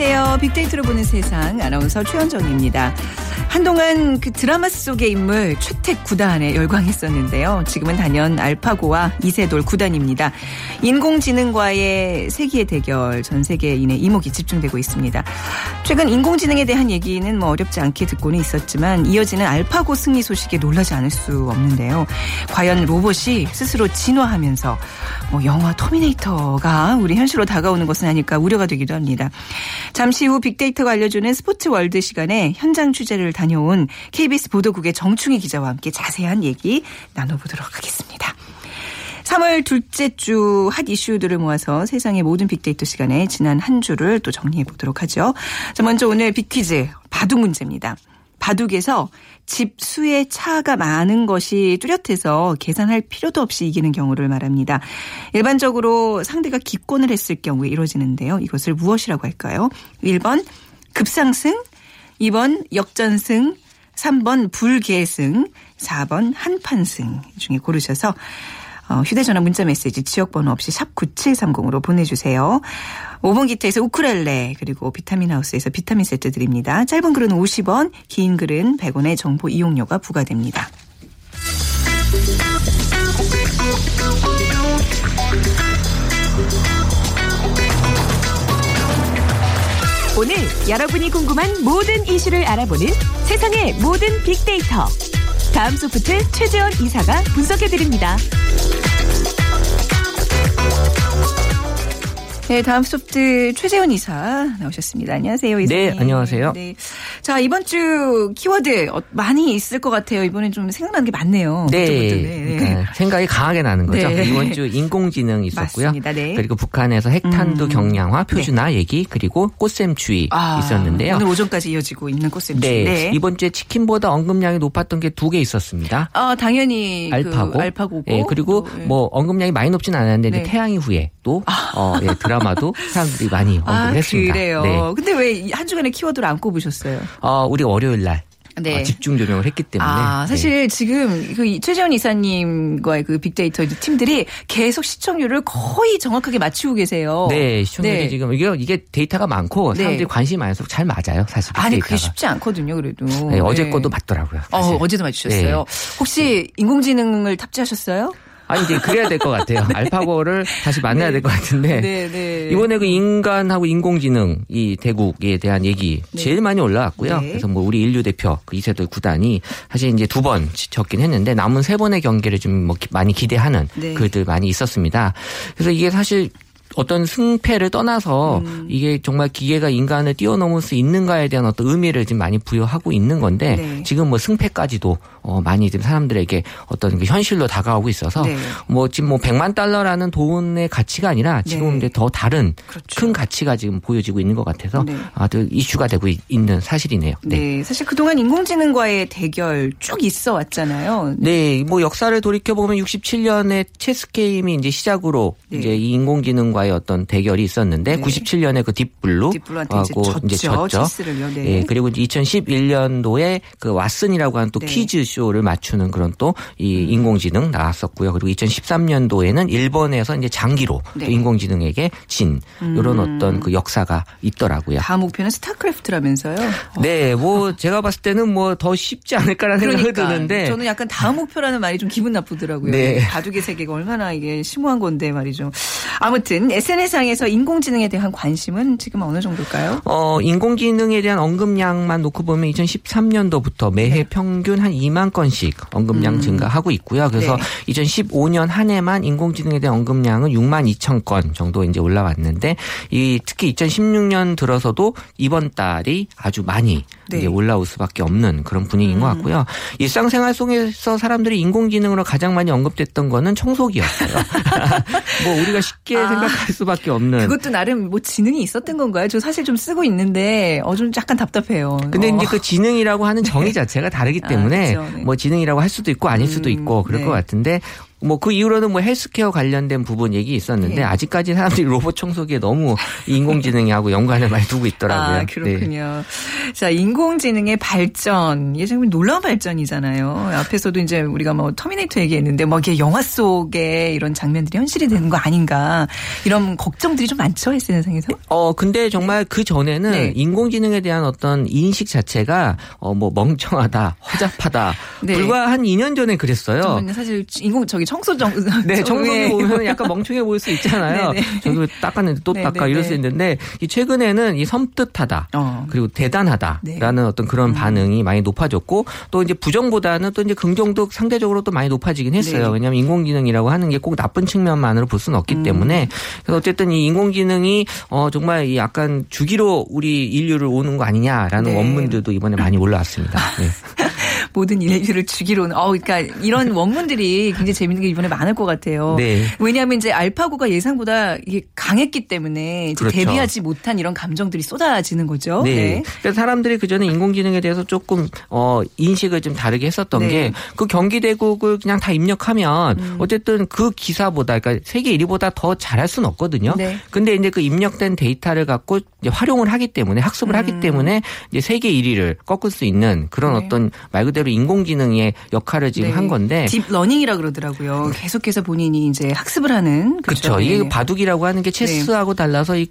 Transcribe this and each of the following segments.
안녕하세요. 빅데이터로 보는 세상 아나운서 최현정입니다. 한동안 그 드라마 속의 인물 최택 구단에 열광했었는데요. 지금은 단연 알파고와 이세돌 구단입니다. 인공지능과의 세기의 대결 전 세계인의 이목이 집중되고 있습니다. 최근 인공지능에 대한 얘기는 뭐 어렵지 않게 듣고는 있었지만 이어지는 알파고 승리 소식에 놀라지 않을 수 없는데요. 과연 로봇이 스스로 진화하면서 뭐 영화 터미네이터가 우리 현실로 다가오는 것은 아닐까 우려가 되기도 합니다. 잠시 후 빅데이터가 알려주는 스포츠 월드 시간에 현장 취재를 다녀온 KBS 보도국의 정충희 기자와 함께 자세한 얘기 나눠보도록 하겠습니다. 3월 둘째 주 핫 이슈들을 모아서 세상의 모든 빅데이터 시간에 지난 한 주를 또 정리해 보도록 하죠. 자, 먼저 오늘 빅퀴즈 바둑 문제입니다. 바둑에서 집 수의 차가 많은 것이 뚜렷해서 계산할 필요도 없이 이기는 경우를 말합니다. 일반적으로 상대가 기권을 했을 경우에 이루어지는데요. 이것을 무엇이라고 할까요? 1번 급상승, 2번 역전승, 3번 불계승, 4번 한판승 중에 고르셔서 어, 휴대전화 문자메시지 지역번호 없이 샵 9730으로 보내주세요. 5번 기타에서 우크렐레 그리고 비타민 하우스에서 비타민 세트 드립니다. 짧은 글은 50원 긴 글은 100원의 정보 이용료가 부과됩니다. 오늘 여러분이 궁금한 모든 이슈를 알아보는 세상의 모든 빅데이터. 다음 소프트 최재원 이사가 분석해드립니다. 네, 다음 소프트 최재원 이사 나오셨습니다. 안녕하세요, 이사님. 네, 안녕하세요. 네. 자, 이번 주 키워드 어, 많이 있을 것 같아요. 이번엔 좀 생각나는 게 많네요. 네, 그쪽부터. 그러니까 생각이 강하게 나는 거죠. 네. 이번 주 인공지능 있었고요. 맞습니다. 네. 그리고 북한에서 핵탄두 음. 경량화 표준화 얘기 그리고 꽃샘 추위 아, 있었는데요. 오늘 오전까지 이어지고 있는 꽃샘추. 네, 이번 주에 치킨보다 언급량이 높았던 게 두 개 있었습니다. 어, 당연히 알파고, 그 알파고고. 예, 그리고 또, 예. 뭐 언급량이 많이 높진 않았는데 네. 태양이 후에 또 어, 예, 드라마 도 사람들이 많이 언급을 아, 했습니다. 그래요. 네. 근데 왜 한 주간의 키워드를 안 꼽으셨어요? 어, 우리 월요일 날 네. 어, 집중 조명을 했기 때문에 아, 네. 사실 지금 그 이- 최재원 이사님과의 그 빅데이터 팀들이 계속 시청률을 거의 정확하게 맞추고 계세요. 네, 시청률이 네. 지금 이게 이게 데이터가 많고 네. 사람들이 관심이 많을수록 잘 맞아요, 사실. 아니, 빅데이터가. 그게 쉽지 않거든요, 그래도. 네, 어제 것도 맞더라고요. 어, 사실. 어제도 맞추셨어요. 혹시 인공지능을 탑재하셨어요? 아니 이제 그래야 될 것 같아요. 알파고를 다시 만나야 될 것 같은데 네, 네. 이번에 그 인간하고 인공지능 이 대국에 대한 얘기 제일 많이 올라왔고요. 네. 그래서 뭐 우리 인류 대표 그 이세돌 구단이 사실 이제 두번 졌긴 했는데 남은 세 번의 경기를 좀 뭐 많이 기대하는 네. 글들 많이 있었습니다. 그래서 이게 사실 어떤 승패를 떠나서 음. 이게 정말 기계가 인간을 뛰어넘을 수 있는가에 대한 어떤 의미를 지금 많이 부여하고 있는 건데 네. 지금 뭐 승패까지도 어 많이 지금 사람들에게 어떤 그 현실로 다가오고 있어서 네. 뭐 지금 뭐 100만 달러라는 돈의 가치가 아니라 지금 네. 이제 더 다른 그렇죠. 큰 가치가 지금 보여지고 있는 것 같아서 네. 아주 이슈가 되고 있- 있는 사실이네요. 네. 사실 그동안 인공지능과의 대결 쭉 있어 왔잖아요. 네, 뭐 역사를 돌이켜 보면 67년에 체스 게임이 이제 시작으로 네. 이제 이 인공지능과 의 어떤 대결이 있었는데 네. 97년에 그 딥블루 하고. 이제 졌죠. 체스를요. 네. 예, 그리고 2011년도에 그 왓슨이라고 하는 또 네. 퀴즈 쇼를 맞추는 그런 또 이 인공지능 나왔었고요. 그리고 2013년도에는 일본에서 이제 장기로 네. 또 인공지능에게 진 이런 어떤 그 역사가 있더라고요. 다음 목표는 스타크래프트라면서요. 네, 뭐 제가 봤을 때는 뭐 더 쉽지 않을까라는 생각이 드는데 그러니까 저는 약간 다음 목표라는 말이 좀 기분 나쁘더라고요. 네. 바둑의 세계가 얼마나 이게 심오한 건데 말이죠. 아무튼 SNS상에서 인공지능에 대한 관심은 지금 어느 정도일까요? 어, 인공지능에 대한 언급량만 놓고 보면 2013년도부터 매해 네. 평균 한 2만 건씩 언급량 음. 증가하고 있고요. 그래서 네. 2015년 한 해만 인공지능에 대한 언급량은 6만 2천 건 정도 이제 올라왔는데 이 특히 2016년 들어서도 이번 달이 아주 많이 네. 이제 올라올 수밖에 없는 그런 분위기인 것 음. 같고요. 일상생활 속에서 사람들이 인공지능으로 가장 많이 언급됐던 거는 청소기였어요. 뭐 우리가 쉽게 아. 생각할 수밖에 없는. 그것도 나름 뭐 지능이 있었던 건가요? 저 사실 좀 쓰고 있는데 어 좀 약간 답답해요. 근데 어. 이제 그 지능이라고 하는 정의 자체가 다르기 아, 때문에 그렇죠. 네. 뭐 지능이라고 할 수도 있고 아닐 수도 음, 있고 그럴 네. 것 같은데 뭐 그 이후로는 뭐 헬스케어 관련된 부분 얘기 있었는데 네. 아직까지 사람들이 로봇 청소기에 너무 인공지능하고 연관을 많이 두고 있더라고요. 아, 네. 그렇군요. 자, 인공지능의 발전. 이게 정말 놀라운 발전이잖아요. 앞에서도 이제 우리가 뭐 터미네이터 얘기했는데 뭐 이게 영화 속에 이런 장면들이 현실이 되는 거 아닌가. 이런 걱정들이 좀 많죠, SNS상에서. 어 근데 정말 그 전에는 네. 인공지능에 대한 어떤 인식 자체가 어 뭐 멍청하다, 허접하다 네. 불과 한 2년 전에 그랬어요. 사실 인공 저기 청소 정 네, 예. 보면 약간 멍청해 보일 수 있잖아요. 네네. 저기 닦았는데 또 네, 닦아 네, 이럴 네. 수 있는데 이 최근에는 이 섬뜩하다 어. 그리고 대단하다라는 네. 어떤 그런 반응이 많이 높아졌고 또 이제 부정보다는 또 이제 긍정도 상대적으로 또 많이 높아지긴 했어요. 네. 왜냐하면 인공지능이라고 하는 게 꼭 나쁜 측면만으로 볼 수는 음. 없기 때문에 그래서 어쨌든 이 인공지능이 어 정말 이 약간 주기로 우리 인류를 오는 거 아니냐라는 네. 원문들도 이번에 많이 올라왔습니다. 네. 모든 인류를 주기로는 어 그러니까 이런 원문들이 굉장히 재밌는 게 이번에 많을 것 같아요. 네. 왜냐하면 이제 알파고가 예상보다 이게 강했기 때문에 그렇죠. 대비하지 못한 이런 감정들이 쏟아지는 거죠. 네. 그래서 사람들이 그 전에 인공지능에 대해서 조금 어 인식을 좀 다르게 했었던 네. 게그 경기 대국을 그냥 다 입력하면 음. 어쨌든 그 기사보다 그러니까 세계 1위보다 더 잘할 수는 없거든요. 네. 근데 이제 그 입력된 데이터를 갖고 이제 활용을 하기 때문에 학습을 하기 때문에 이제 세계 1위를 꺾을 수 있는 그런 음. 네. 어떤 말 그대로 인공지능의 역할을 지금 네. 한 건데 딥러닝이라 그러더라고요. 계속해서 본인이 이제 학습을 하는 그렇죠. 그렇죠. 이게 네. 바둑이라고 하는 게 체스하고 달라서 이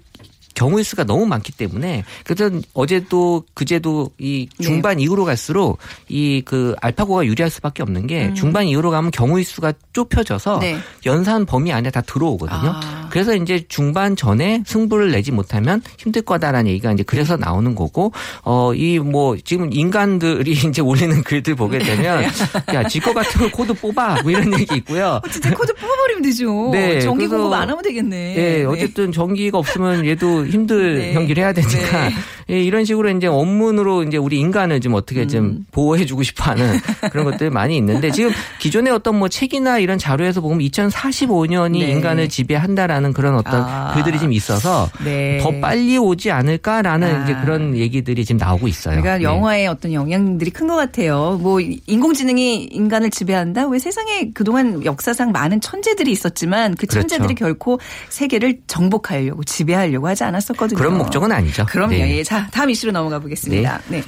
경우의 수가 너무 많기 때문에 그래서 어제도 그제도 이 네. 중반 이후로 갈수록 이 그 알파고가 유리할 수밖에 없는 게 음. 중반 이후로 가면 경우의 수가 좁혀져서 네. 연산 범위 안에 다 들어오거든요. 아. 그래서 이제 중반 전에 승부를 내지 못하면 힘들 거다라는 얘기가 이제 그래서 나오는 거고 어 이 뭐 지금 인간들이 이제 올리는 글들 보게 되면 야 질 것 같으면 코드 뽑아 뭐 이런 얘기 있고요. 어, 진짜 코드 뽑아버리면 되죠. 네, 전기 공급 안 하면 되겠네. 예, 어쨌든 전기가 없으면 얘도 힘들 네. 경기를 해야 되니까 네. 예, 이런 식으로 이제 원문으로 이제 우리 인간을 좀 어떻게 음. 좀 보호해주고 싶어하는 그런 것들이 많이 있는데 지금 기존의 어떤 뭐 책이나 이런 자료에서 보면 2045년이 네. 인간을 지배한다라는 그런 어떤 아. 글들이 좀 있어서 네. 더 빨리 오지 않을까라는 아. 이제 그런 얘기들이 지금 나오고 있어요. 그러니까 네. 영화의 어떤 영향들이 큰 것 같아요. 뭐 인공지능이 인간을 지배한다. 왜 세상에 그동안 역사상 많은 천재들이 있었지만 그 그렇죠. 천재들이 결코 세계를 정복하려고 지배하려고 하지 않았었거든요. 그런 목적은 아니죠. 그럼요. 네. 예. 자, 다음 이슈로 넘어가 보겠습니다. 네.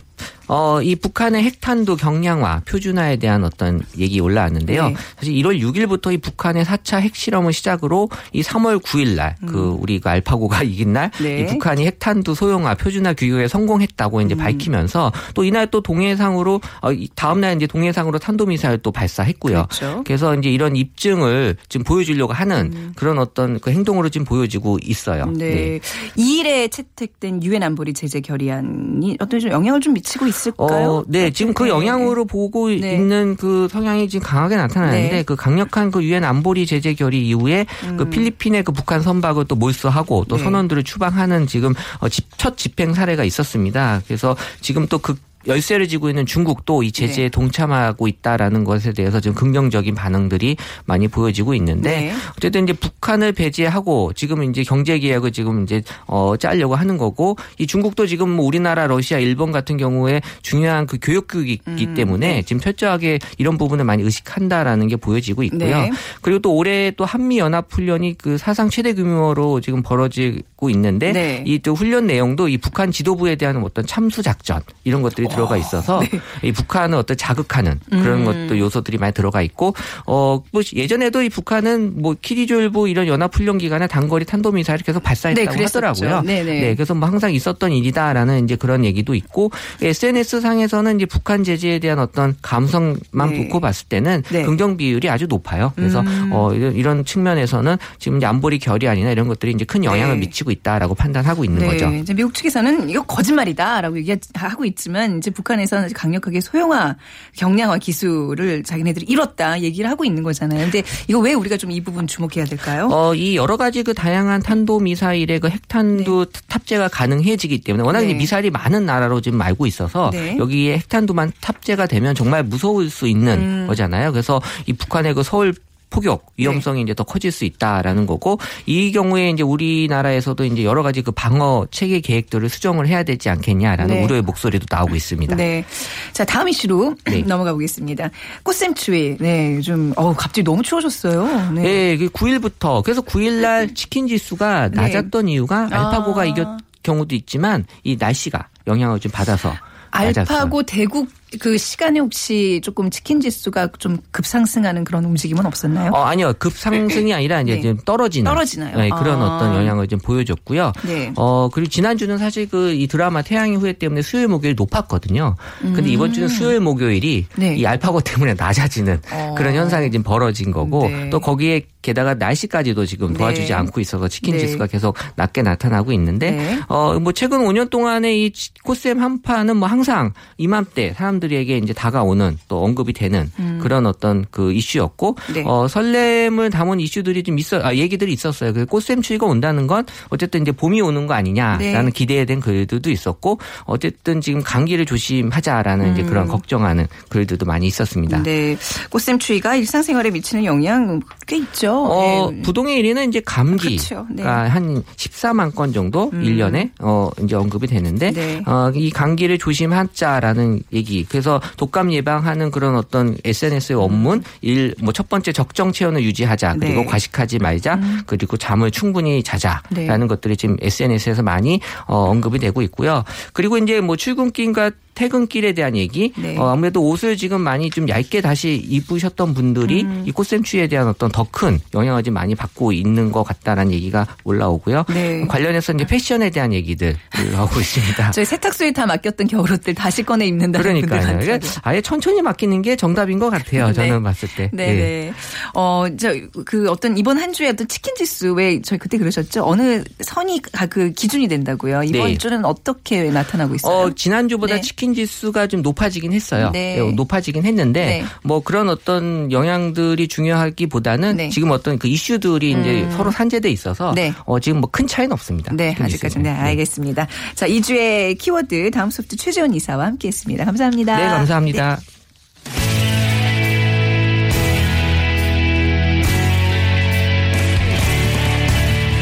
어, 이 북한의 핵탄두 경량화, 표준화에 대한 어떤 얘기 올라왔는데요. 네. 사실 1월 6일부터 이 북한의 4차 핵실험을 시작으로 이 3월 9일 날, 그 우리 그 알파고가 이긴 날, 음. 네. 이 북한이 핵탄두 소형화, 표준화 규격에 성공했다고 음. 이제 밝히면서 또 이날 또 동해상으로, 어, 이 다음 날 이제 동해상으로 탄도미사일 또 발사했고요. 그렇죠. 그래서 이제 이런 입증을 지금 보여주려고 하는 그런 어떤 그 행동으로 지금 보여지고 있어요. 음. 네. 2일에 채택된 유엔 안보리 제재 결의안이 어떤 좀 영향을 좀 미치고 있 을까요? 어, 네, 지금 그 네. 영향으로 보고 네. 있는 그 성향이 지금 강하게 나타나는데 네. 그 강력한 그 유엔 안보리 제재 결의 이후에 그 필리핀의 그 북한 선박을 또 몰수하고 또 음. 네. 선원들을 추방하는 지금 어, 집- 첫 집행 사례가 있었습니다. 그래서 지금 또 그 열쇠를 쥐고 있는 중국도 이 제재에 네. 동참하고 있다라는 것에 대해서 좀 긍정적인 반응들이 많이 보여지고 있는데 네. 어쨌든 이제 북한을 배제하고 지금 이제 경제 계약을 지금 이제 어 짜려고 하는 거고 이 중국도 지금 뭐 우리나라, 러시아, 일본 같은 경우에 중요한 그 교역국이기 음, 때문에 네. 지금 철저하게 이런 부분을 많이 의식한다라는 게 보여지고 있고요. 네. 그리고 또 올해 또 한미 연합 훈련이 그 사상 최대 규모로 지금 벌어지고 있는데 네. 이또 훈련 내용도 이 북한 지도부에 대한 어떤 참수 작전 이런 것들이 들어가 있어서 이 북한을 어떤 자극하는 그런 네. 음. 것도 요소들이 많이 들어가 있고 어 뭐 예전에도 이 북한은 뭐 키리졸브 이런 연합 훈련 기간에 단거리 탄도미사일 계속 발사했다고 네. 하더라고요. 네네. 네, 그래서 뭐 항상 있었던 일이다라는 이제 그런 얘기도 있고 SNS 상에서는 이제 북한 제재에 대한 어떤 감성만 네. 놓고 봤을 때는 네. 긍정 비율이 아주 높아요. 그래서 음. 어 이런, 이런 측면에서는 지금 이제 안보리 결의안이나 이런 것들이 이제 큰 영향을 네. 미치고 있다라고 판단하고 있는 네. 거죠. 이제 미국 측에서는 이거 거짓말이다라고 얘기하고 있지만 이제 북한에서는 강력하게 소형화, 경량화 기술을 자기네들이 이뤘다 얘기를 하고 있는 거잖아요. 근데 이거 왜 우리가 좀 이 부분 주목해야 될까요? 어, 이 여러 가지 그 다양한 탄도 미사일의 그 핵탄두 탑재가 가능해지기 때문에 워낙 네. 에 미사일이 많은 나라로 지금 알고 있어서 네. 여기에 핵탄두만 탑재가 되면 정말 무서울 수 있는 음. 거잖아요. 그래서 이 북한의 그 서울 포격 네. 위험성이 이제 더 커질 수 있다라는 거고 이 경우에 이제 우리나라에서도 이제 여러 가지 그 방어 체계 계획들을 수정을 해야 되지 않겠냐라는 네. 우려의 목소리도 나오고 있습니다. 네. 자, 다음 이슈로 네. 넘어가 보겠습니다. 꽃샘추위. 네. 좀, 어우, 갑자기 너무 추워졌어요. 네. 네, 그 9일부터 그래서 9일날 치킨 지수가 네. 낮았던 이유가 알파고가 아. 이겼 경우도 있지만 이 날씨가 영향을 좀 받아서. 알파고 대국 그 시간에 혹시 조금 치킨 지수가 좀 급상승하는 그런 움직임은 없었나요? 어, 아니요. 급상승이 아니라 이제 네. 좀 떨어지는. 떨어지나요? 네, 그런 아. 어떤 영향을 좀 보여줬고요. 네. 어, 그리고 지난주는 사실 그 이 드라마 태양의 후예 때문에 수요일 목요일 높았거든요. 근데 이번 주는 수요일 목요일이 음. 네. 이 알파고 때문에 낮아지는 어. 그런 현상이 지금 벌어진 거고 네. 또 거기에 게다가 날씨까지도 지금 도와주지 네. 않고 있어서 치킨 네. 지수가 계속 낮게 나타나고 있는데 네. 어, 뭐 최근 5년 동안의 이 코스엠 한파는 뭐 항상 이맘때 사람 들에게 이제 다가오는 또 언급이 되는 그런 어떤 그 이슈였고 음. 네. 어, 설렘을 담은 이슈들이 좀 있어, 아, 얘기들이 있었어요. 그 꽃샘 추위가 온다는 건 어쨌든 이제 봄이 오는 거 아니냐라는 네. 기대에 대한 글들도 있었고 어쨌든 지금 감기를 조심하자라는 이제 그런 걱정하는 글들도 많이 있었습니다. 음. 네. 꽃샘추위가 일상생활에 미치는 영향 꽤 있죠. 어, 네. 부동의 1위는 이제 감기가 그렇죠. 네. 한 14만 건 정도 일 1년에 어 이제 언급이 되는데 네. 어, 이 감기를 조심하자라는 얘기. 그래서 독감 예방하는 그런 어떤 SNS의 원문 일 뭐 첫 번째 적정 체온을 유지하자. 그리고 네. 과식하지 말자. 그리고 잠을 충분히 자자라는 네. 것들이 지금 SNS에서 많이 어, 언급이 되고 있고요. 그리고 이제 뭐 출근길과 퇴근길에 대한 얘기. 네. 어, 아무래도 옷을 지금 많이 좀 얇게 다시 입으셨던 분들이 음. 이 꽃샘추위에 대한 어떤 더 큰 영향을 좀 많이 받고 있는 것 같다라는 얘기가 올라오고요. 네. 관련해서 이제 패션에 대한 얘기들 나오고 있습니다. 저희 세탁소에 다 맡겼던 겨울옷들 다시 꺼내 입는다는 그러니까요. 이게 아예 천천히 맡기는 게 정답인 것 같아요. 네. 저는 봤을 때. 네, 예. 네. 어, 저, 그 어떤 이번 한 주에 어떤 치킨 지수 왜 저희 그때 그러셨죠? 어느 선이 가- 그 기준이 된다고요. 이번 네. 주는 어떻게 나타나고 있어요? 어, 지난주보다 네. 치킨 지수가 좀 높아지긴 했어요. 네. 예, 높아지긴 했는데 네. 뭐 그런 어떤 영향들이 중요하기보다는 네. 지금 어떤 그 이슈들이 이제 음. 서로 산재돼 있어서 네. 어, 지금 뭐 큰 차이는 없습니다. 네, 아직까지는 네, 지수는. 알겠습니다. 자, 2주의 키워드 다음 소프트 최재원 이사와 함께 했습니다. 감사합니다. 네, 감사합니다.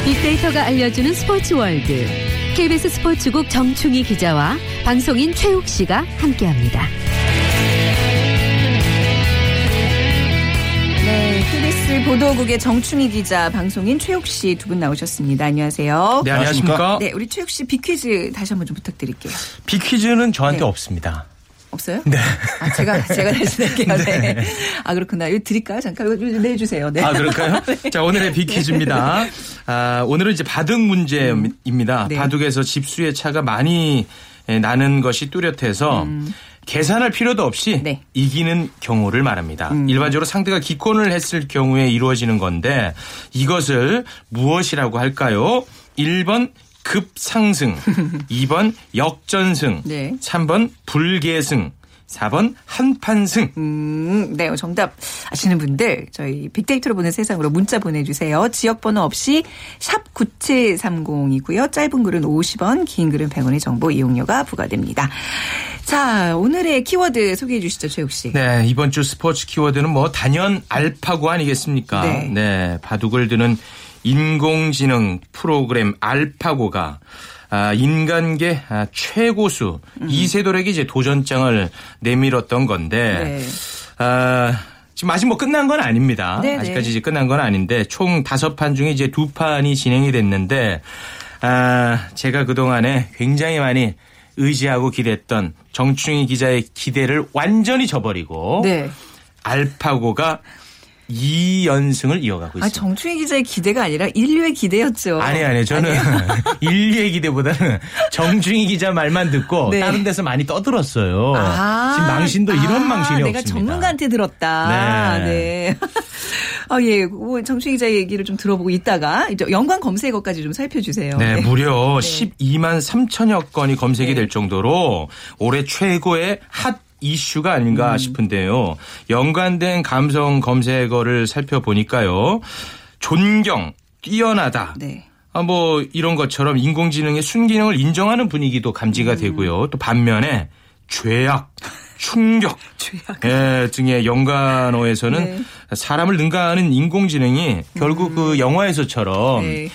빅데이터가 알려주는 스포츠 월드. KBS 스포츠국 정충희 기자와 방송인 최욱 씨가 함께합니다. 네, KBS 보도국의 정충희 기자, 방송인 최욱 씨 두 분 나오셨습니다. 안녕하세요. 네, 안녕하십니까. 네, 우리 최욱 씨 비퀴즈 다시 한번 좀 부탁드릴게요. 비퀴즈는 저한테 네. 없습니다. 없어요? 네. 아, 제가, 제가 대신 낼게요. 네. 아, 그렇구나. 이거 드릴까요? 잠깐, 이거 좀 내주세요. 네. 아, 그럴까요? 자, 오늘의 비퀴즈입니다. 아, 오늘은 이제 바둑 문제입니다. 네. 바둑에서 집수의 차가 많이 예, 나는 것이 뚜렷해서 계산할 필요도 없이 음. 네. 음. 이기는 경우를 말합니다. 일반적으로 상대가 기권을 했을 경우에 이루어지는 건데 이것을 무엇이라고 할까요? 1번 급상승, 2번 역전승, 네. 3번 불계승, 4번 한판승. 음, 네, 정답 아시는 분들 저희 빅데이터로 보는 세상으로 문자 보내주세요. 지역번호 없이 샵 9730이고요. 짧은 글은 50원, 긴 글은 100원의 정보 이용료가 부과됩니다. 자, 오늘의 키워드 소개해 주시죠, 최욱 씨. 네, 이번 주 스포츠 키워드는 뭐 단연 알파고 아니겠습니까? 네. 바둑을 드는 인공지능 프로그램 알파고가 아, 인간계 아, 최고수 이세돌에게 이제 도전장을 내밀었던 건데 네. 아, 지금 아직 뭐 끝난 건 아닙니다. 네네. 아직까지 이제 끝난 건 아닌데 총 다섯 판 중에 이제 두 판이 진행이 됐는데 아, 제가 그동안에 굉장히 많이 의지하고 기대했던 정충희 기자의 기대를 완전히 저버리고 네. 알파고가 2연승을 이어가고 아, 있습니다. 정충희 기자의 기대가 아니라 인류의 기대였죠. 아니 아니 저는 인류의 기대보다는 정중희 기자 말만 듣고 네. 다른 데서 많이 떠들었어요. 아, 지금 망신도 이런 아, 망신이 내가 없습니다. 전문가한테 들었다. 네. 네. 아, 예. 뭐 정충희 기자 얘기를 좀 들어보고 있다가 이제 연관 검색어까지 좀 살펴주세요. 네, 무려 12만 3천여 건이 검색이 네. 될 정도로 올해 최고의 핫 이슈가 아닌가 음. 싶은데요. 연관된 감성 검색어를 살펴보니까요. 존경, 뛰어나다. 네. 아, 뭐 이런 것처럼 인공지능의 순기능을 인정하는 분위기도 감지가 음. 되고요. 또 반면에 죄악, 충격, 죄악. 예, 등의 연관어에서는 네. 사람을 능가하는 인공지능이 결국 그 영화에서처럼 음. 네.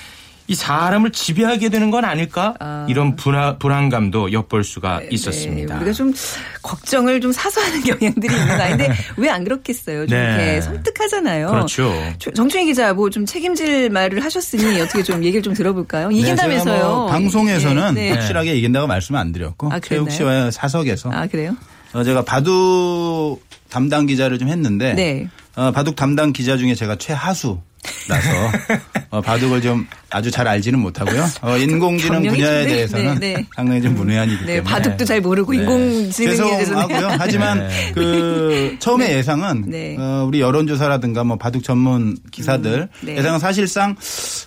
이 사람을 지배하게 되는 건 아닐까? 아. 이런 불안, 불안감도 엿볼 수가 있었습니다. 네, 우리가 좀 걱정을 좀 사소하는 경향들이 있는 거 아닌데 왜 안 그렇겠어요? 좀 네. 이렇게 섬뜩하잖아요. 그렇죠. 조- 정충희 기자 뭐 좀 책임질 말을 하셨으니 어떻게 좀 얘기를 좀 들어볼까요? 네, 이긴다면서요? 뭐 방송에서는 네, 네. 확실하게 이긴다고 말씀을 안 드렸고 아, 최욱? 씨와의 사석에서 아 그래요? 어, 제가 바둑 담당 기자를 좀 했는데 네. 어, 바둑 담당 기자 중에 제가 최하수 라서 어, 바둑을 좀 아주 잘 알지는 못하고요. 어, 인공지능 분야에 좀, 네, 대해서는 네, 네. 상당히 좀 문외한이기 네, 때문에 바둑도 잘 모르고 인공지능에 대해서는. 하지만 그 처음에 예상은 네. 어, 우리 여론조사라든가 뭐 바둑 전문 기사들 네. 예상은 사실상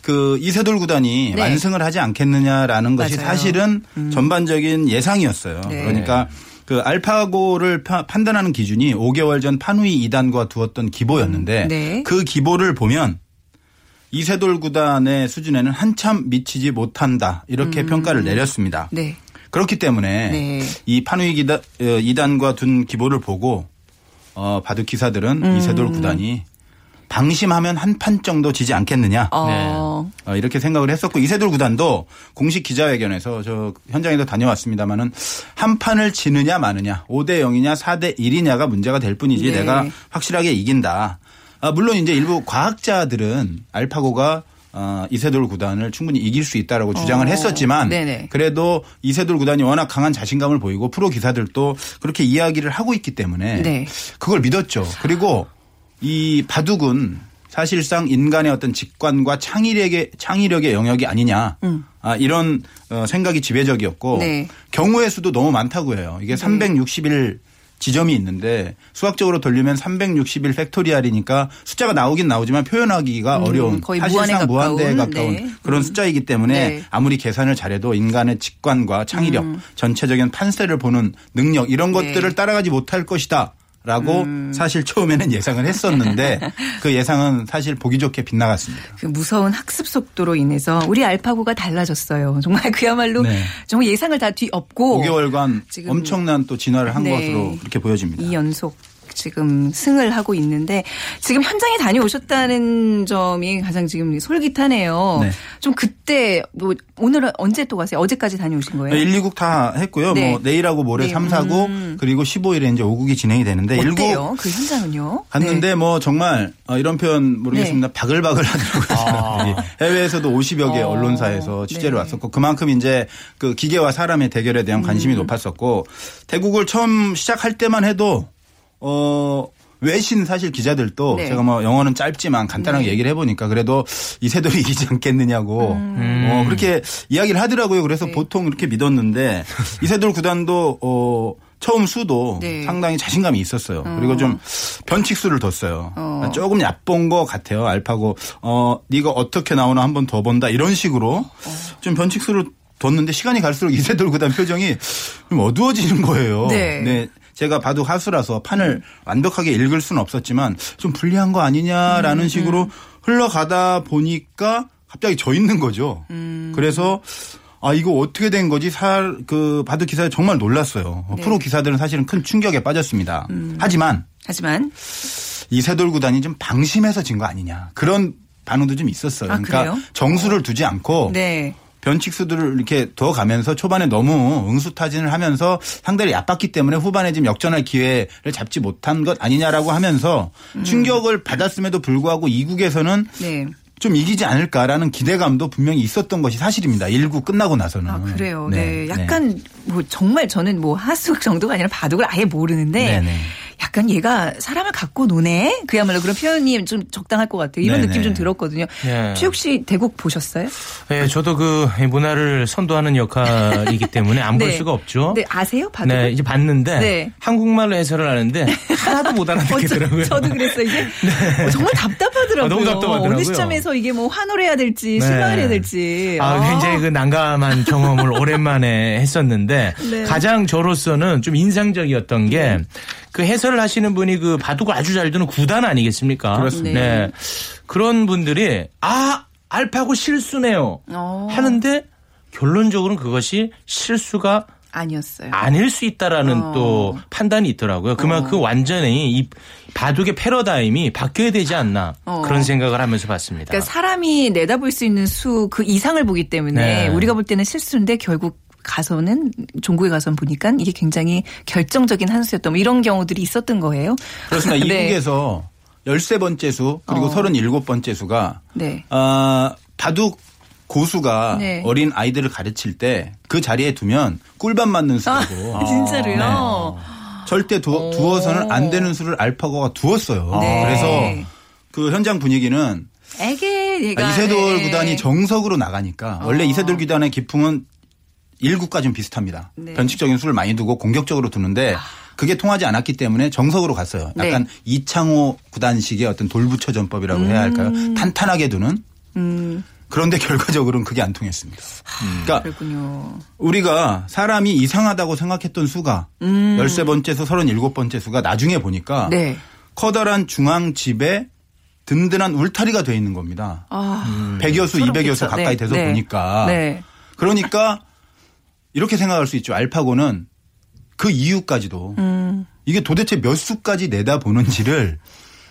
그 이세돌 구단이 네. 완승을 하지 않겠느냐라는 것이 맞아요. 사실은 전반적인 예상이었어요. 네. 그러니까 그 알파고를 파- 판단하는 기준이 5개월 전 판후이 2단과 두었던 기보였는데 네. 그 기보를 보면 이세돌 구단의 수준에는 한참 미치지 못한다 이렇게 평가를 내렸습니다. 네. 그렇기 때문에 네. 이 판후이 기다, 어, 2단과 둔 기보를 보고 어, 바둑 기사들은 음. 이세돌 구단이 방심하면 한 판 정도 지지 않겠느냐 어. 어, 이렇게 생각을 했었고 이세돌 구단도 공식 기자회견에서 저 현장에도 다녀왔습니다마는 한 판을 지느냐 마느냐 5대 0이냐 4대 1이냐가 문제가 될 뿐이지 네. 내가 확실하게 이긴다. 아, 물론 이제 일부 과학자들은 알파고가 어, 이세돌 구단을 충분히 이길 수 있다라고 주장을 어. 했었지만 네네. 그래도 이세돌 구단이 워낙 강한 자신감을 보이고 프로 기사들도 그렇게 이야기를 하고 있기 때문에 네. 그걸 믿었죠. 그리고 이 바둑은 사실상 인간의 어떤 직관과 창의력의 창의력의 영역이 아니냐. 아, 이런 어, 생각이 지배적이었고 음. 네. 경우의 수도 너무 많다고 해요. 이게 361 지점이 있는데 수학적으로 돌리면 361 팩토리알이니까 숫자가 나오긴 나오지만 표현하기가 어려운 음, 무한에 사실상 무한대에 가까운, 가까운 네. 그런 숫자이기 때문에 네. 아무리 계산을 잘해도 인간의 직관과 창의력, 전체적인 판세를 보는 능력 이런 음. 네. 것들을 따라가지 못할 것이다. 라고 음. 사실 처음에는 예상을 했었는데 그 예상은 사실 보기 좋게 빗나갔습니다. 그 무서운 학습 속도로 인해서 우리 알파고가 달라졌어요. 정말 그야말로 네. 정말 예상을 다 뒤엎고 5개월간 지금 엄청난 또 진화를 한 네. 것으로 그렇게 보여집니다. 이 연속 지금 승을 하고 있는데 지금 현장에 다녀오셨다는 점이 가장 지금 솔깃하네요. 네. 좀 그때 뭐 오늘은 언제 또 가세요? 어제까지 다녀오신 거예요? 1, 2국 다 했고요. 네. 뭐 내일하고 모레 네. 3, 4국 그리고 15일에 이제 5국이 진행이 되는데 1국 어때요? 그 현장은요? 갔는데 뭐 정말 어, 이런 표현 모르겠습니다. 바글바글 하더라고요. 사람들이. 해외에서도 50여 개 어, 언론사에서 취재를 네. 왔었고 그만큼 이제 그 기계와 사람의 대결에 대한 관심이 음. 높았었고 태국을 처음 시작할 때만 해도 어 외신 사실 기자들도 네. 제가 뭐 영어는 짧지만 간단하게 얘기를 해보니까 그래도 이 세돌이 이기지 않겠느냐고 음. 어, 그렇게 이야기를 하더라고요. 그래서 네. 보통 이렇게 믿었는데 이세돌 구단도 어, 처음 수도 네. 상당히 자신감이 있었어요. 그리고 좀 변칙수를 뒀어요. 어. 조금 얕본 것 같아요. 알파고 어 네가 어떻게 나오나 한 번 더 본다 이런 식으로 좀 변칙수를 뒀는데 시간이 갈수록 이세돌 구단 표정이 좀 어두워지는 거예요. 네. 제가 바둑 하수라서 판을 완벽하게 읽을 수는 없었지만 좀 불리한 거 음, 아니냐라는 식으로 흘러가다 보니까 갑자기 져 있는 거죠. 음. 그래서 아 이거 어떻게 된 거지? 살그 바둑 기사에 정말 놀랐어요. 네. 프로 기사들은 사실은 큰 충격에 빠졌습니다. 음. 하지만 하지만 이세돌 구단이 좀 방심해서 진 거 아니냐 그런 반응도 좀 있었어요. 아, 그러니까 그래요? 정수를 두지 않고 네. 변칙수들을 이렇게 더 가면서 초반에 너무 응수타진을 하면서 상대를 얕봤기 때문에 후반에 지금 역전할 기회를 잡지 못한 것 아니냐라고 하면서 음. 충격을 받았음에도 불구하고 2국에서는 네. 좀 이기지 않을까라는 기대감도 분명히 있었던 것이 사실입니다. 1국 끝나고 나서는. 아, 그래요. 네. 약간 뭐 정말 저는 뭐 하숙 정도가 아니라 바둑을 아예 모르는데 네네. 약간 얘가 사람을 갖고 노네? 그야말로 그런 표현이 좀 적당할 것 같아요. 이런 네네. 느낌 좀 들었거든요. 네. 최욱 씨 대국 보셨어요? 예, 저도 그 문화를 선도하는 역할이기 때문에 안 볼 네. 수가 없죠. 네, 아세요? 바둑을? 네, 이제 봤는데 네. 한국말로 해설을 하는데 하나도 못 알아듣겠더라고요. 어, 저, 도 그랬어요. 이게 어, 정말 답답하더라고요. 아, 너무 답답하더라고요. 어느 시점에서 이게 뭐 환호를 해야 될지 네. 실망을 해야 될지. 아, 굉장히 그 난감한 경험을 오랜만에 했었는데 네. 가장 저로서는 좀 인상적이었던 게 그 해설 을 하시는 분이 그 바둑을 아주 잘 두는 구단 아니겠습니까? 그렇습니다. 네. 그런 분들이 아 알파고 실수네요 어. 하는데 결론적으로는 그것이 실수가 아니었어요. 아닐 수 있다라는 어. 또 판단이 있더라고요. 그만큼 완전히 이 바둑의 패러다임이 바뀌어야 되지 않나 어. 그런 생각을 하면서 봤습니다. 그러니까 사람이 내다볼 수 있는 수 그 이상을 보기 때문에 네. 우리가 볼 때는 실수인데 결국 가서는 종국에 가서 보니까 이게 굉장히 결정적인 한 수였던 뭐 이런 경우들이 있었던 거예요. 그렇습니다. 네. 이국에서 13번째 수 그리고 어. 37번째 수가 네. 아, 바둑 고수가 네. 어린 아이들을 가르칠 때 그 자리에 두면 꿀밤 맞는 수라고 아, 진짜로요. 절대 두, 두어서는 안 되는 수를 알파고가 두었어요. 네. 그래서 그 현장 분위기는 에게 얘가 아, 이세돌 네. 구단이 정석으로 나가니까 원래 어. 이세돌 구단의 기풍은 1구가 좀 비슷합니다. 네. 변칙적인 수를 많이 두고 공격적으로 두는데 그게 통하지 않았기 때문에 정석으로 갔어요. 약간 네. 이창호 구단식의 어떤 돌부처 전법이라고 해야 할까요? 탄탄하게 두는 음, 그런데 결과적으로는 그게 안 통했습니다. 그러니까 그렇군요. 우리가 사람이 이상하다고 생각했던 수가 13번째 수, 37번째 수가 나중에 보니까 음. 네. 커다란 중앙 집에 든든한 울타리가 돼 있는 겁니다. 아, 100여 수, 200여 수. 가까이 네. 돼서 네. 보니까 네. 그러니까 이렇게 생각할 수 있죠. 알파고는 그 이유까지도 음. 이게 도대체 몇 수까지 내다보는지를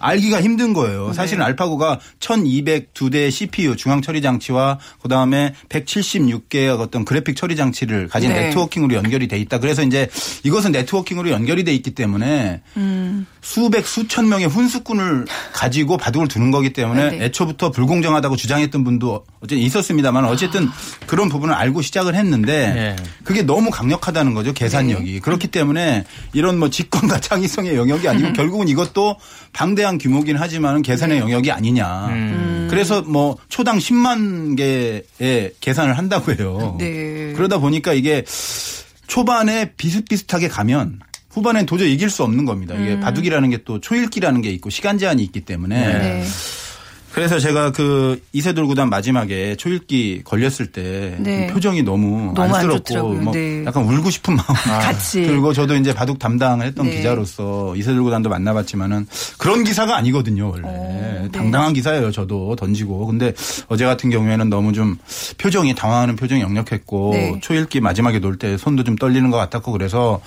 알기가 힘든 거예요. 네. 사실은 알파고가 1202대 CPU 중앙 처리 장치와 그다음에 176개의 어떤 그래픽 처리 장치를 가진 네. 네트워킹으로 연결이 돼 있다. 그래서 이제 이것은 네트워킹으로 연결이 돼 있기 때문에 음. 수백 수천 명의 훈수꾼을 가지고 바둑을 두는 거기 때문에 네. 애초부터 불공정하다고 주장했던 분도 어쨌든 있었습니다만 어쨌든 그런 부분을 알고 시작을 했는데 네. 그게 너무 강력하다는 거죠 계산력이 네. 그렇기 때문에 이런 뭐 직권과 창의성의 영역이 아니고 결국은 이것도 방대한 규모긴 하지만 계산의 영역이 아니냐 음. 그래서 뭐 초당 10만 개의 계산을 한다고 해요 네. 그러다 보니까 이게 초반에 비슷비슷하게 가면 후반엔 도저히 이길 수 없는 겁니다. 이게 바둑이라는 게 또 초읽기라는 게 있고 시간 제한이 있기 때문에 음. 네. 그래서 제가 그 이세돌 구단 마지막에 초읽기 걸렸을 때 네. 그 표정이 너무, 너무 안 안쓰럽고. 뭐 네. 약간 울고 싶은 마음 같이. 들고 저도 이제 바둑 담당을 했던 네. 기자로서 이세돌 구단도 만나봤지만은 그런 기사가 아니거든요 원래 어, 네. 당당한 기사예요 저도 던지고 근데 어제 같은 경우에는 너무 좀 표정이 당황하는 표정이 역력했고 네. 초읽기 마지막에 놀 때 손도 좀 떨리는 것 같았고 그래서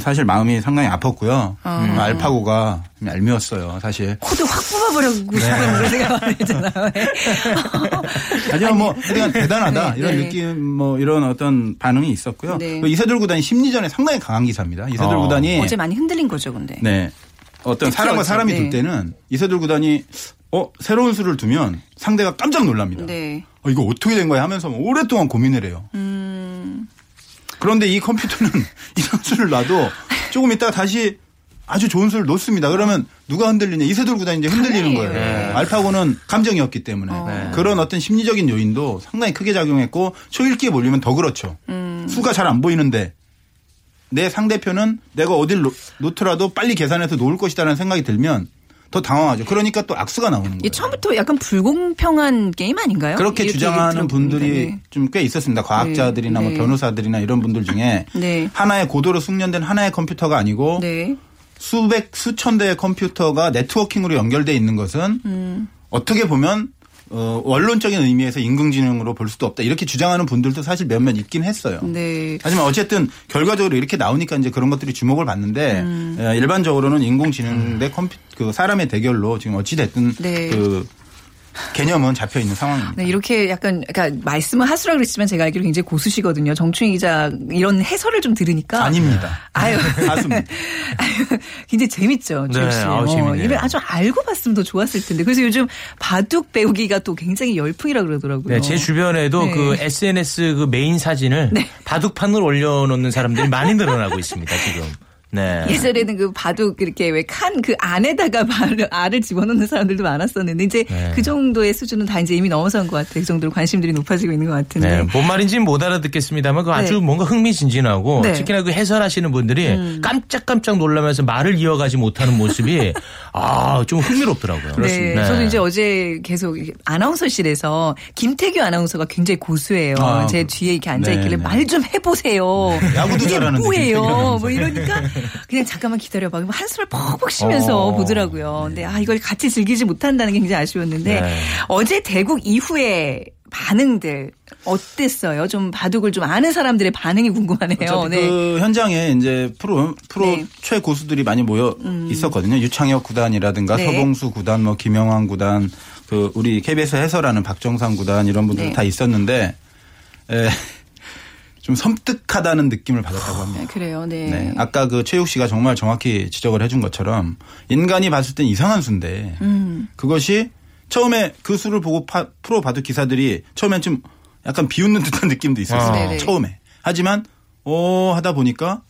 사실 마음이 상당히 아팠고요 음, 알파고가 좀 얄미웠어요 사실 코드 확 뽑아버리고 네. 싶은 그런 생각 많이 했잖아요. 하지만 뭐 하여간 대단하다 네, 이런 네. 느낌 뭐 이런 어떤 반응이 있었고요. 네. 그 이세돌 구단이 심리전에 상당히 강한 기사입니다. 이세돌 어. 구단이 어제 많이 흔들린 거죠, 근데. 네 어떤 사람과 어제, 사람이 네. 둘 때는 이세돌 구단이 어 새로운 수를 두면 상대가 깜짝 놀랍니다. 네. 어, 이거 어떻게 된 거야 하면서 오랫동안 고민을 해요. 음. 그런데 이 컴퓨터는 이 선수를 놔도 조금 있다가 다시 아주 좋은 수를 놓습니다. 그러면 누가 흔들리냐? 이세돌 구단이 이제 흔들리는. 거예요. 알파고는 감정이었기 때문에 네. 그런 어떤 심리적인 요인도 상당히 크게 작용했고 초읽기에 몰리면 더 그렇죠. 음. 수가 잘 안 보이는데 내 상대편은 내가 어딜 놓, 놓더라도 빨리 계산해서 놓을 것이다라는 생각이 들면 더 당황하죠. 그러니까 또 악수가 나오는 거예요. 처음부터 약간 불공평한 게임 아닌가요? 그렇게 주장하는 분들이 네. 좀꽤 있었습니다. 과학자들이나 네. 뭐 변호사들이나 이런 분들 중에 네. 하나의 고도로 숙련된 하나의 컴퓨터가 아니고 네. 수백 수천 대의 컴퓨터가 네트워킹으로 연결돼 있는 것은 음. 어떻게 보면 어, 원론적인 의미에서 인공지능으로 볼 수도 없다 이렇게 주장하는 분들도 사실 몇몇 있긴 했어요. 네. 하지만 어쨌든 결과적으로 이렇게 나오니까 이제 그런 것들이 주목을 받는데 음. 에, 일반적으로는 인공지능 대 컴퓨 그 사람의 대결로 지금 어찌 됐든 네. 그 개념은 잡혀 있는 상황입니다. 네, 이렇게 약간, 그러니까 말씀은 하수라 그랬지만 제가 알기로 굉장히 고수시거든요. 정충희 기자 이런 해설을 좀 들으니까. 아닙니다. 아유. 가수입니다. 아유, 굉장히 재밌죠. 네. 아우, 어, 재밌네요. 이걸 아주 알고 봤으면 더 좋았을 텐데. 그래서 요즘 바둑 배우기가 또 굉장히 열풍이라 그러더라고요. 네, 제 주변에도 네. 그 SNS 그 메인 사진을 네. 바둑판으로 올려놓는 사람들이 많이 늘어나고 있습니다, 지금. 네. 예전에는 그 바둑 이렇게 왜 칸 그 안에다가 발- 알을 집어넣는 사람들도 많았었는데 이제 네. 그 정도의 수준은 다 이제 이미 넘어선 것 같아요. 그 정도로 관심들이 높아지고 있는 것 같은데. 네, 뭔 말인지는 못 알아듣겠습니다만 그 아주 네. 뭔가 흥미진진하고 네. 음. 특히나 그 해설하시는 분들이 깜짝깜짝 놀라면서 말을 이어가지 못하는 모습이 아, 좀 흥미롭더라고요. 네, 저도 이제 어제 계속 아나운서실에서 김태규 아나운서가 굉장히 고수예요. 아, 제 뒤에 이렇게 앉아 네, 있길래 네. 말좀 해보세요. 야구도 이게 뭐예요? 뭐 이러니까 그냥 잠깐만 기다려봐. 한숨을 퍽퍽 쉬면서 어. 보더라고요. 근데 아 이걸 같이 즐기지 못한다는 게 굉장히 아쉬웠는데 네. 어제 대국 이후에 반응들 어땠어요? 좀 바둑을 좀 아는 사람들의 반응이 궁금하네요. 네. 그 현장에 이제 프로 프로 네. 음. 최고수들이 많이 모여 있었거든요. 유창혁 구단이라든가 네. 서봉수 구단, 뭐 김영환 구단, 그 우리 KBS 해설하는 박정상 구단 이런 분들 네. 다 있었는데 에, 좀 섬뜩하다는 느낌을 받았다고 합니다. 네, 그래요. 네. 네. 아까 그 최욱 씨가 정말 정확히 지적을 해준 것처럼 인간이 봤을 땐 이상한 수인데 음. 그것이 처음에 그 수를 보고 파- 프로 바둑 기사들이 처음엔 좀 약간 비웃는 듯한 느낌도 있었어요. 아. 처음에. 하지만 어 하다 보니까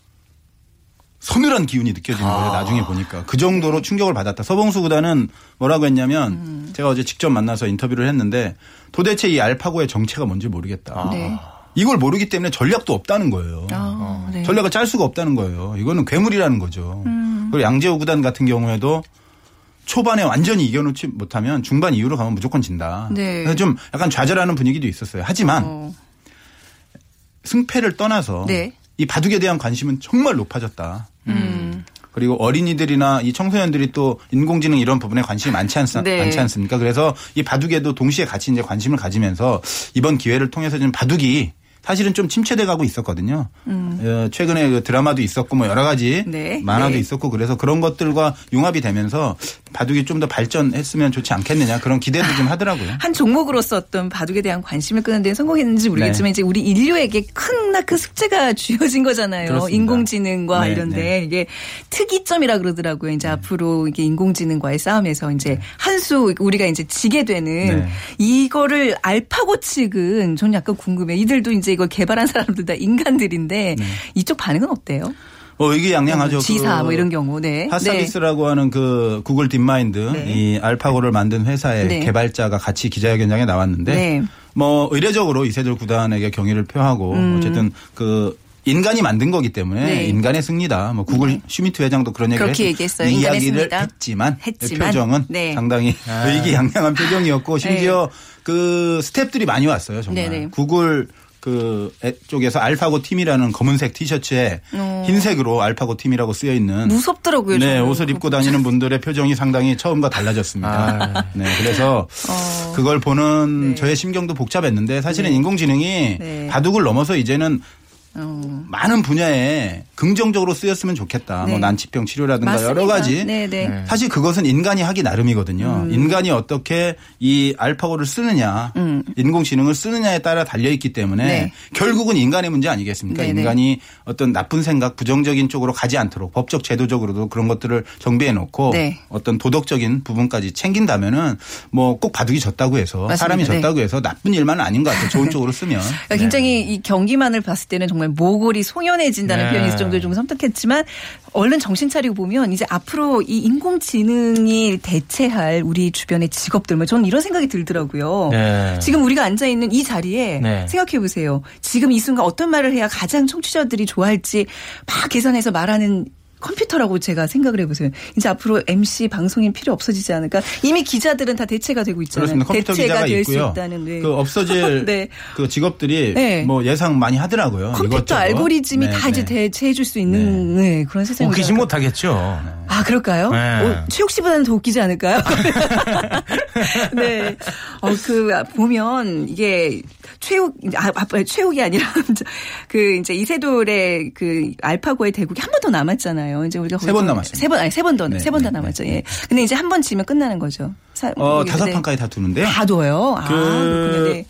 서늘한 기운이 느껴지는 거예요. 나중에 보니까 그 정도로 충격을 받았다. 서봉수 구단은 뭐라고 했냐면 음. 제가 어제 직접 만나서 인터뷰를 했는데 도대체 이 알파고의 정체가 뭔지 모르겠다. 네. 이걸 모르기 때문에 전략도 없다는 거예요. 아, 네. 전략을 짤 수가 없다는 거예요. 이거는 괴물이라는 거죠. 음. 그리고 양재호 구단 같은 경우에도 초반에 완전히 이겨놓지 못하면 중반 이후로 가면 무조건 진다. 네. 그래서 좀 약간 좌절하는 분위기도 있었어요. 하지만 어. 승패를 떠나서 네. 이 바둑에 대한 관심은 정말 높아졌다. 음. 그리고 어린이들이나 이 청소년들이 또 인공지능 이런 부분에 관심이 많지, 않, 네. 많지 않습니까? 그래서 이 바둑에도 동시에 같이 이제 관심을 가지면서 이번 기회를 통해서 좀 바둑이 사실은 좀 침체돼 가고 있었거든요. 어, 최근에 그 드라마도 있었고 뭐 여러 가지 음. 네. 만화도 네. 있었고 그래서 그런 것들과 융합이 되면서 바둑이 좀 더 발전했으면 좋지 않겠느냐 그런 기대도 좀 하더라고요. 한 종목으로서 어떤 바둑에 대한 관심을 끄는 데 성공했는지 모르겠지만 네. 이제 우리 인류에게 큰나큰 숙제가 주어진 거잖아요. 그렇습니다. 인공지능과 네, 이런데 네. 이게 특이점이라 그러더라고요. 이제 앞으로 이게 인공지능과의 싸움에서 이제 한 수 우리가 이제 지게 되는 네. 이거를 알파고 측은 전 약간 궁금해요. 이들도 이제 이걸 개발한 사람들 다 인간들인데 이쪽 반응은 어때요? 어, 이게 양양하죠. 지사 그 뭐 이런 경우. 네. 하사비스라고 하는 그 구글 딥마인드 네. 이 알파고를 만든 회사의 네. 개발자가 같이 기자회견장에 나왔는데 네. 뭐 의례적으로 이세돌 구단에게 경의를 표하고 어쨌든 그 인간이 만든 거기 때문에 음. 네. 인간의 승리다. 뭐 구글 슈미트 회장도 그런 얘기를 그렇게 했- 얘기했어요. 이 이야기를. 했지만, 했지만. 표정은 네. 상당히 의기양양한 표정이었고 심지어 그 스탭들이 많이 왔어요. 정말 네네. 구글 그 애- 쪽에서 알파고 팀이라는 검은색 티셔츠에 어. 흰색으로 알파고 팀이라고 쓰여 있는 무섭더라고요. 네, 저는. 옷을 입고 다니는 분들의 표정이 상당히 처음과 달라졌습니다. 네, 그래서 어. 그걸 보는 네. 저의 심경도 복잡했는데 사실은 인공지능이 네. 바둑을 넘어서 이제는 어. 많은 분야에 긍정적으로 쓰였으면 좋겠다. 네. 뭐 난치병 치료라든가 맞습니다. 여러 가지. 네, 네. 사실 그것은 인간이 하기 나름이거든요. 음. 인간이 어떻게 이 알파고를 쓰느냐, 인공지능을 쓰느냐에 따라 달려 있기 때문에 음. 네. 결국은 인간의 문제 아니겠습니까? 네네. 인간이 어떤 나쁜 생각, 부정적인 쪽으로 가지 않도록 법적 제도적으로도 그런 것들을 정비해 놓고 네. 어떤 도덕적인 부분까지 챙긴다면은 뭐 꼭 바둑이 졌다고 해서 맞습니다. 사람이 네. 졌다고 해서 나쁜 일만은 아닌 것 같아요. 좋은 쪽으로 쓰면. 그러니까 굉장히 이 경기만을 봤을 때는 정말 모골이 송연해진다는 네. 표현이 있을 정도로 좀 섬뜩했지만 얼른 정신 차리고 보면 이제 앞으로 이 인공지능이 대체할 우리 주변의 직업들 뭐 저는 이런 생각이 들더라고요. 네. 지금 우리가 앉아 있는 이 자리에 네. 생각해 보세요. 지금 이 순간 어떤 말을 해야 가장 청취자들이 좋아할지 막 계산해서 말하는 컴퓨터라고 제가 생각을 해보세요. 이제 앞으로 MC 방송인 필요 없어지지 않을까? 이미 기자들은 다 대체가 되고 있잖아요. 그렇습니다. 컴퓨터 대체가 될 수. 있다는 네. 그 없어질 네. 그 직업들이 네. 뭐 예상 많이 하더라고요. 컴퓨터 이것저것. 알고리즘이 네, 다 이제 네. 대체해 줄 수 있는 네, 그런 세상이 웃기지 못하겠죠. 아 그럴까요? 네. 어, 최욱 씨보다는 더 웃기지 않을까요? 네. 어, 그 보면 이게 최욱 아, 아 최욱이 아니라 그 이제 이세돌의 그 알파고의 대국이 한 번 더 남았잖아요. 이제 우리가 세 번 남았습니다. 세번 아니 세 번 더 네, 세번더 네, 남았죠. 네, 예. 근데 이제 한 번 지면 끝나는 거죠. 사- 어, 다섯 네. 판까지 다 두는데요. 다 둬요. 아, 그- 그렇군요. 네.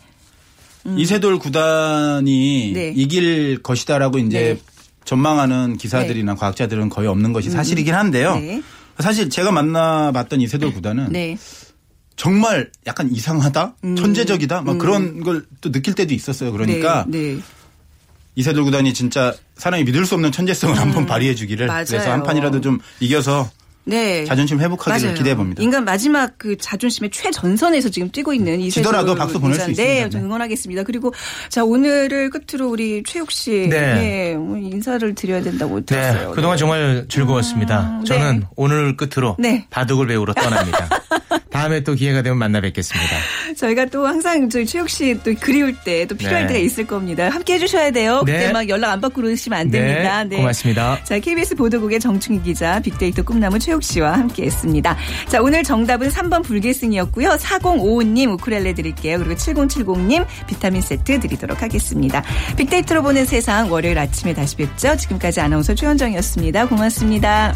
이세돌 구단이 네. 이길 것이다라고 이제 네. 전망하는 기사들이나 과학자들은 거의 없는 것이 사실이긴 한데요. 네. 사실 제가 만나봤던 이세돌 구단은 네. 정말 약간 이상하다, 천재적이다, 막 그런 걸 또 느낄 때도 있었어요. 그러니까 네. 네. 이세돌 구단이 진짜 사람이 믿을 수 없는 천재성을 한번 발휘해 주기를 음. 맞아요. 그래서 한 판이라도 좀 이겨서 네. 자존심 회복하기를 맞아요. 기대해 봅니다. 인간 마지막 그 자존심의 최전선에서 지금 뛰고 있는 이세돌 지더라도 박수 보낼 수 기자. 있습니다. 네, 저 네. 응원하겠습니다. 그리고 자 오늘을 끝으로 우리 최욱 씨 네. 네, 뭐 인사를 드려야 된다고 네, 들었어요. 그동안 정말 즐거웠습니다. 음, 저는 네. 오늘 끝으로 네. 바둑을 배우러 떠납니다. 다음에 또 기회가 되면 만나 뵙겠습니다. 저희가 또 항상 저희 최욱 씨 또 그리울 때 또 필요할 네. 때가 있을 겁니다. 함께 해주셔야 돼요. 네. 그때 막 연락 안 받고 그러시면 안 됩니다. 네, 고맙습니다. 자, KBS 보도국의 정충희 기자, 빅데이터 꿈나무 최욱 씨와 함께 했습니다. 자, 오늘 정답은 3번 불계승이었고요. 4055님 우쿨렐레 드릴게요. 그리고 7070님 비타민 세트 드리도록 하겠습니다. 빅데이터로 보는 세상 월요일 아침에 다시 뵙죠. 지금까지 아나운서 최현정이었습니다. 고맙습니다.